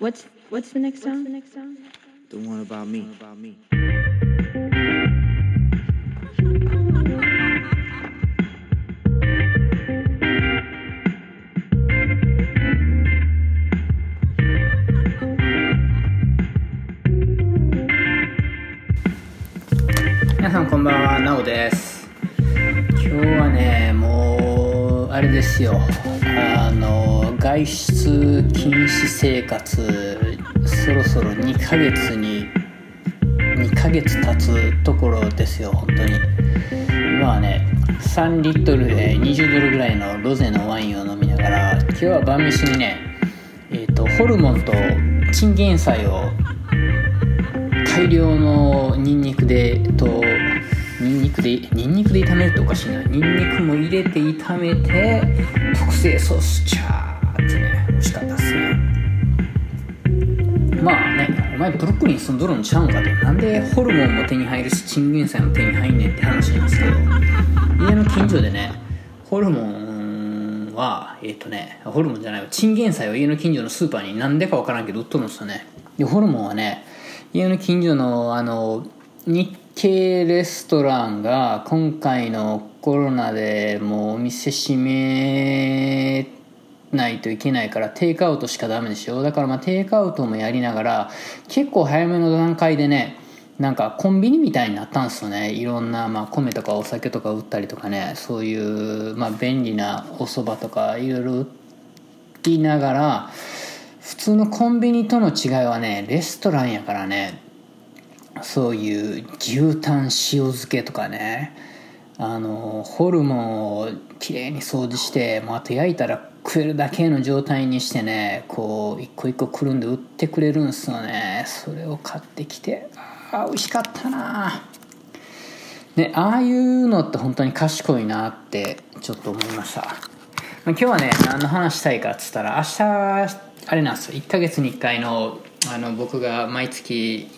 What's what's the next song? The one about me. About me. 皆さんこんばんはなおです今日はねもうあれですよあの外出禁止生活そろそろ2ヶ月に2ヶ月経つところですよ本当に。今はね3リットルで20ドルぐらいのロゼのワインを飲みながら今日は晩飯にねえーとホルモンとチンゲン菜を大量のニンニクでとニンニクでニンニクで炒めるっておかしいな。ニンニクも入れて炒めて特製ソースチャーしかったっすまあねお前ブロックリン住んどるんちゃうんかとなんでホルモンも手に入るしチンゲン菜も手に入んねんって話なんですけど家の近所でねホルモンはえっ、とねホルモンじゃないわチンゲン菜は家の近所のスーパーになんでかわからんけど売っとるんですよねでホルモンはね家の近所のあの日系レストランが今回のコロナでもうお店閉めないといけないからテイクアウトしかダメでしょだからまあテイクアウトもやりながら結構早めの段階でねなんかコンビニみたいになったんですよね。いろんなまあ米とかお酒とか売ったりとかね。そういうまあ便利なお蕎麦とかいろいろ売りながら普通のコンビニとの違いはねレストランやからねそういう牛タン塩漬けとかね。あのホルモンをきれいに掃除してもうあと焼いたら食えるだけの状態にしてねこう一個一個くるんで売ってくれるんすよね。それを買ってきてああ美味しかったな。ねああいうのって本当に賢いなってちょっと思いました。まあ今日はね何の話したいかっつったら明日あれなんですよ。1ヶ月に1回のあの僕が毎月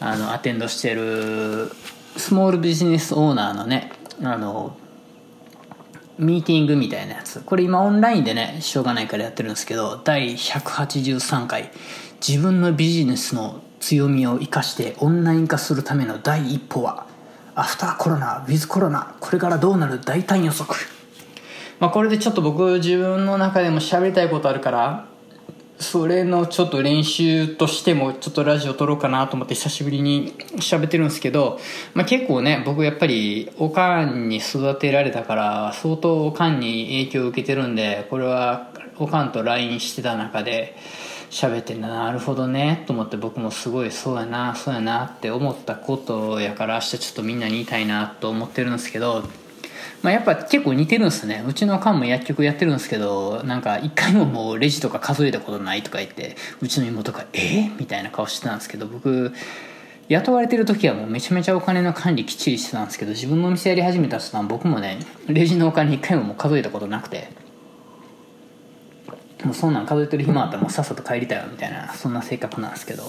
あのアテンドしてるスモールビジネスオーナーのねあのミーティングみたいなやつ。これ今オンラインでねしょうがないからやってるんですけど第183回。自分のビジネスの強みを生かしてオンライン化するための第一歩はアフターコロナウィズコロナこれからどうなる大胆予測。まあこれでちょっと僕自分の中でも喋りたいことあるからそれのちょっと練習としてもちょっとラジオ撮ろうかなと思って久しぶりに喋ってるんですけど、まあ、結構ね僕やっぱりおかんに育てられたから相当おかんに影響を受けてるんでこれはおかんと LINE してた中で喋ってんだなるほどねと思って僕もすごいそうやなそうやなって思ったことやから明日ちょっとみんなに言いたいなと思ってるんですけどまあ、やっぱ結構似てるんですね。うちの缶も薬局やってるんですけどなんか一回ももうレジとか数えたことないとか言ってうちの妹が「えみたいな顔してたんですけど僕雇われてる時はもうめちゃめちゃお金の管理きっちりしてたんですけど自分のお店やり始めた途端僕もねレジのお金一回ももう数えたことなくてもうそんなん数えてる暇あったらもうさっさと帰りたいわみたいなそんな性格なんですけど。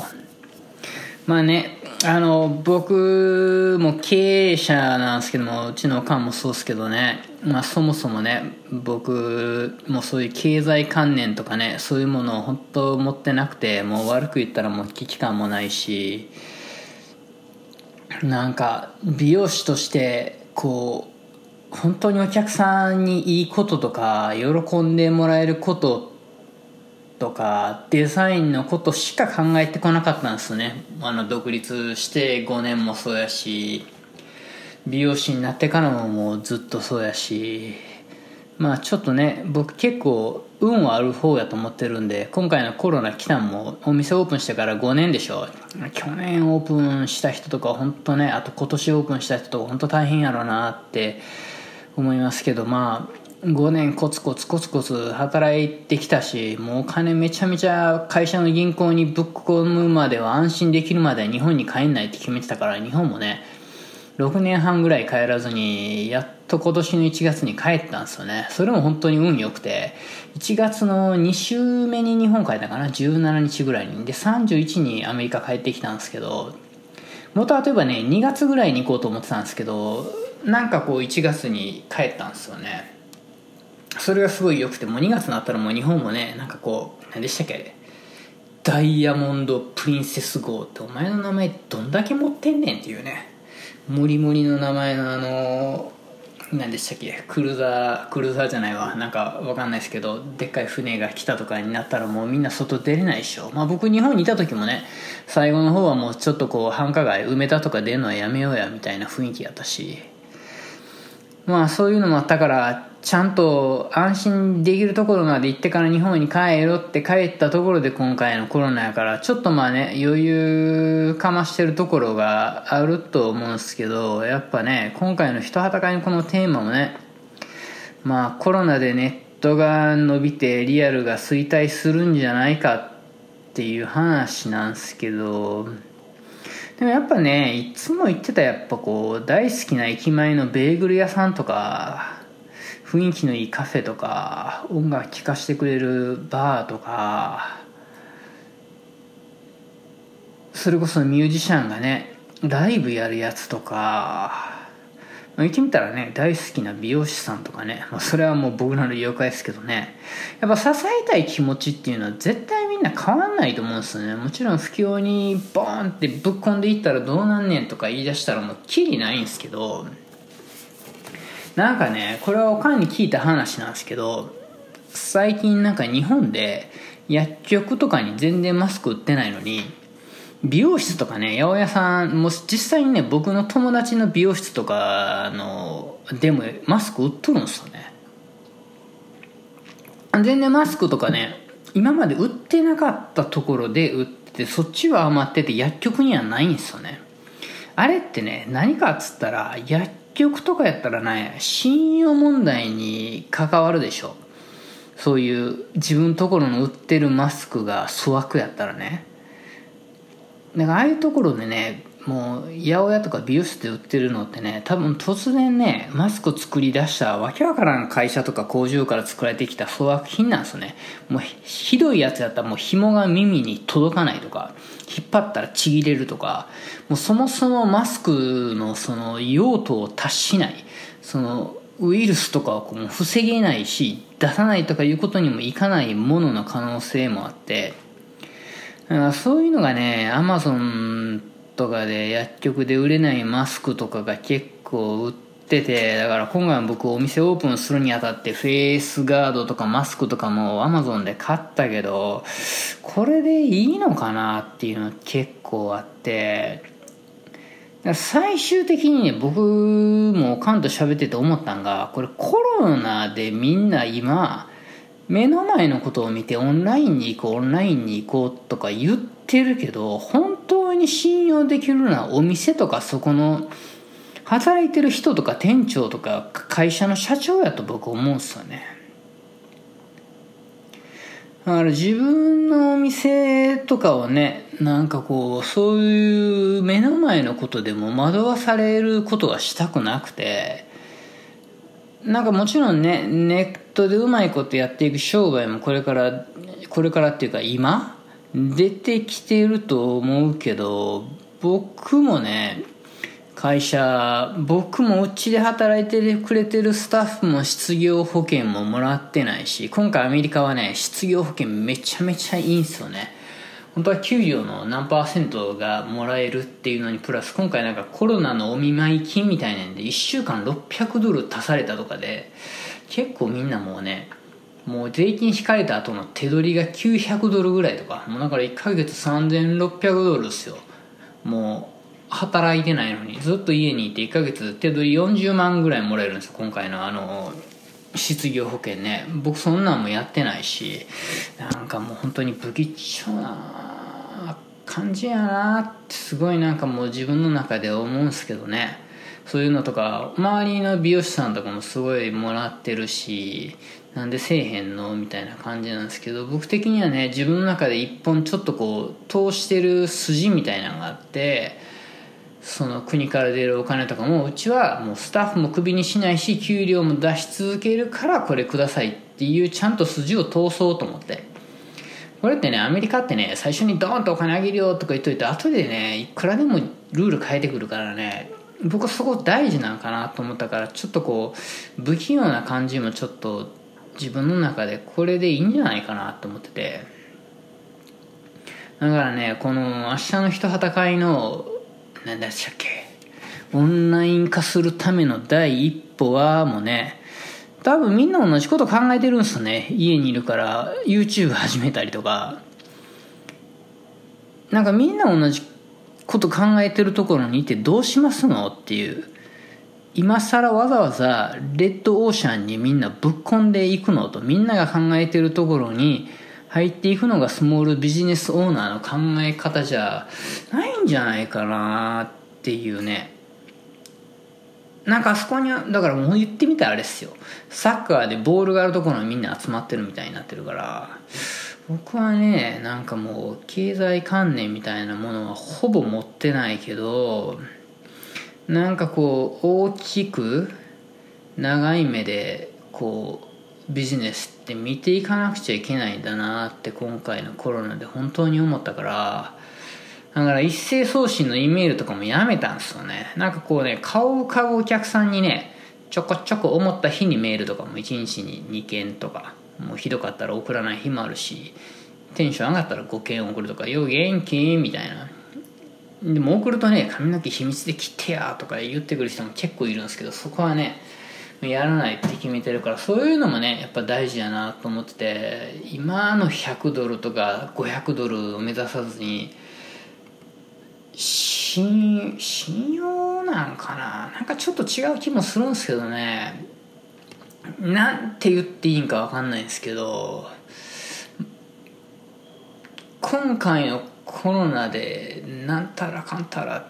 まあねあの僕も経営者なんですけどもうちのおかんもそうですけどね、まあ、そもそもね僕もそういう経済観念とかねそういうものを本当持ってなくてもう悪く言ったらもう危機感もないしなんか美容師としてこう本当にお客さんにいいこととか喜んでもらえることとかデザインのことしか考えてこなかったんですね。あの独立して5年もそうやし美容師になってからももうずっとそうやし。まあちょっとね僕結構運はある方やと思ってるんで今回のコロナ来たんもお店オープンしてから5年でしょ。去年オープンした人とか本当ねあと今年オープンした人とか本当大変やろうなって思いますけどまあ5年コツコツコツコツ働いてきたしもうお金めちゃめちゃ会社の銀行にぶっ込むまでは安心できるまで日本に帰んないって決めてたから日本もね6年半ぐらい帰らずにやっと今年の1月に帰ったんですよね。それも本当に運良くて1月の2週目に日本帰ったかな17日ぐらいに。で31にアメリカ帰ってきたんですけど元は例えばね2月ぐらいに行こうと思ってたんですけどなんかこう1月に帰ったんですよね。それがすごい良くてもう2月になったらもう日本もねなんかこう何でしたっけダイヤモンド・プリンセス号ってお前の名前どんだけ持ってんねんっていうね。モリモリの名前のあの何でしたっけクルーザークルーザーじゃないわ。なんかわかんないですけどでっかい船が来たとかになったらもうみんな外出れないでしょ。まあ僕日本にいた時もね最後の方はもうちょっとこう繁華街梅田とか出るのはやめようやみたいな雰囲気やったし。まあそういうのもあったからちゃんと安心できるところまで行ってから日本に帰ろって帰ったところで今回のコロナやからちょっとまあね余裕かましてるところがあると思うんですけどやっぱね今回の人裸にこのテーマもねまあコロナでネットが伸びてリアルが衰退するんじゃないかっていう話なんですけどでもやっぱねいつも言ってたやっぱこう大好きな駅前のベーグル屋さんとか雰囲気のいいカフェとか音楽聴かせてくれるバーとかそれこそミュージシャンがねライブやるやつとかまあ、言ってみたらね大好きな美容師さんとかね、まあ、それはもう僕らの了解ですけどね。やっぱ支えたい気持ちっていうのは絶対んな変わんないと思うんですよね。もちろん不況にボーンってぶっ込んでいったらどうなんねんとか言い出したらもうキリないんですけど。なんかねこれはおかんに聞いた話なんですけど最近なんか日本で薬局とかに全然マスク売ってないのに美容室とかね八百屋さんも実際にね僕の友達の美容室とかのでもマスク売っとるんですよね。全然マスクとかね今まで売ってなかったところで売っててそっちは余ってて薬局にはないんですよね。あれってね何かっつったら薬局とかやったらね信用問題に関わるでしょ。そういう自分ところの売ってるマスクが粗悪やったらね。だからああいうところでねもう八百屋とか美容室で売ってるのってね多分突然ねマスク作り出したわけわからん会社とか工場から作られてきた粗悪品なんですよね。もうひどいやつやったらもう紐が耳に届かないとか引っ張ったらちぎれるとかもうそもそもマスクのその用途を達しない。そのウイルスとかを防げないし出さないとかいうことにもいかないものの可能性もあって。そういうのがねアマゾンとかで薬局で売れないマスクとかが結構売っててだから今回僕お店オープンするにあたってフェイスガードとかマスクとかもアマゾンで買ったけどこれでいいのかなっていうの結構あって最終的に僕もカンと喋ってて思ったんがこれコロナでみんな今目の前のことを見てオンラインに行こうオンラインに行こうとか言ってるけど本当に信用できるのはお店とかそこの働いてる人とか店長とか会社の社長やと僕思うんすよね。だから自分のお店とかをねなんかこうそういう目の前のことでも惑わされることはしたくなくてなんかもちろんねネットでうまいことやっていく商売もこれからこれからっていうか今出てきてると思うけど僕もね会社僕もうちで働いてくれてるスタッフも失業保険ももらってないし今回アメリカはね失業保険めちゃめちゃいいんすよね。本当は給料の何パーセントがもらえるっていうのにプラス今回なんかコロナのお見舞い金みたいなんで1週間600ドル足されたとかで結構みんなもうねもう税金引かれた後の手取りが900ドルぐらいとかもうだから1ヶ月3600ドルですよ。もう働いてないのにずっと家にいて1ヶ月手取り40万ぐらいもらえるんですよ。今回のあの失業保険ね。僕そんなんもやってないしなんかもう本当に不吉祥な感じやなってすごいなんかもう自分の中で思うんすけどね。そういうのとか周りの美容師さんとかもすごいもらってるしなんでせえへんの？みたいな感じなんですけど僕的にはね自分の中で一本ちょっとこう通してる筋みたいなのがあってその国から出るお金とかもうちはもうスタッフもクビにしないし給料も出し続けるからこれくださいっていうちゃんと筋を通そうと思って。これってねアメリカってね最初にドーンとお金あげるよとか言っといて後でねいくらでもルール変えてくるからね僕はそこ大事なんかなと思ったからちょっとこう不器用な感じもちょっと自分の中でこれでいいんじゃないかなと思ってて。だからねこの明日の人戦いの何でしたっけオンライン化するための第一歩はもうね多分みんな同じこと考えてるんすよね。家にいるから YouTube 始めたりとか。なんかみんな同じこと考えてるところにいてどうしますのっていう。今更わざわざレッドオーシャンにみんなぶっ込んでいくのとみんなが考えてるところに入っていくのがスモールビジネスオーナーの考え方じゃないんじゃないかなっていうね。なんかあそこにだからもう言ってみたらあれっすよ。サッカーでボールがあるところにみんな集まってるみたいになってるから僕はねなんかもう経済観念みたいなものはほぼ持ってないけどなんかこう大きく長い目でこうビジネスって見ていかなくちゃいけないんだなって今回のコロナで本当に思ったからだから一斉送信の E メールとかもやめたんですよねなんかこうね顔を買うお客さんにねちょこちょこ思った日にメールとかも1日に2件とかもうひどかったら送らない日もあるしテンション上がったら5件送るとか「よ元気?」みたいなでも送るとね髪の毛秘密で切ってやとか言ってくる人も結構いるんですけどそこはねやらないって決めてるからそういうのもねやっぱ大事やなと思ってて今の100ドルとか500ドルを目指さずに信信用なんかな？なんかちょっと違う気もするんですけどね。なんて言っていいんか分かんないんですけど今回のコロナでなんたらかんたらっ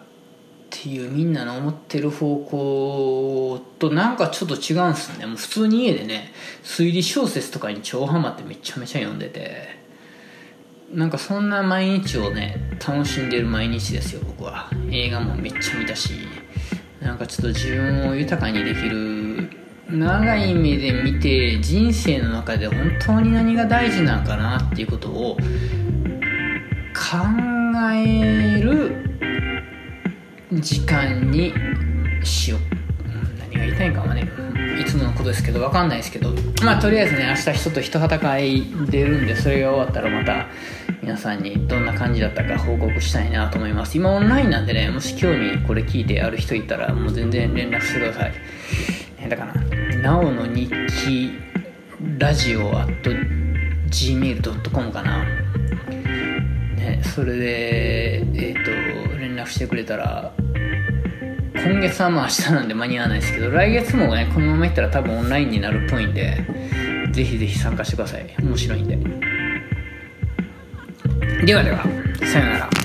ていうみんなの思ってる方向となんかちょっと違うんすね。もう普通に家でね推理小説とかに超ハマってめちゃめちゃ読んでて。なんかそんな毎日をね楽しんでる毎日ですよ僕は。映画もめっちゃ見たしなんかちょっと自分を豊かにできる長い目で見て人生の中で本当に何が大事なんかなっていうことをえる時間にしよう、何が言いたいかはねいつものことですけど分かんないですけど。まあとりあえずね明日人と人戦い出るんでそれが終わったらまた皆さんにどんな感じだったか報告したいなと思います。今オンラインなんでねもし興味これ聞いてある人いたらもう全然連絡してください。だからなおの日記ラジオ at gmail.com かな。それでえっ、ー、と連絡してくれたら今月はまあ明日なんで間に合わないですけど来月もねこのままいったら多分オンラインになるっぽいんでぜひぜひ参加してください。面白いんで。ではではさよなら。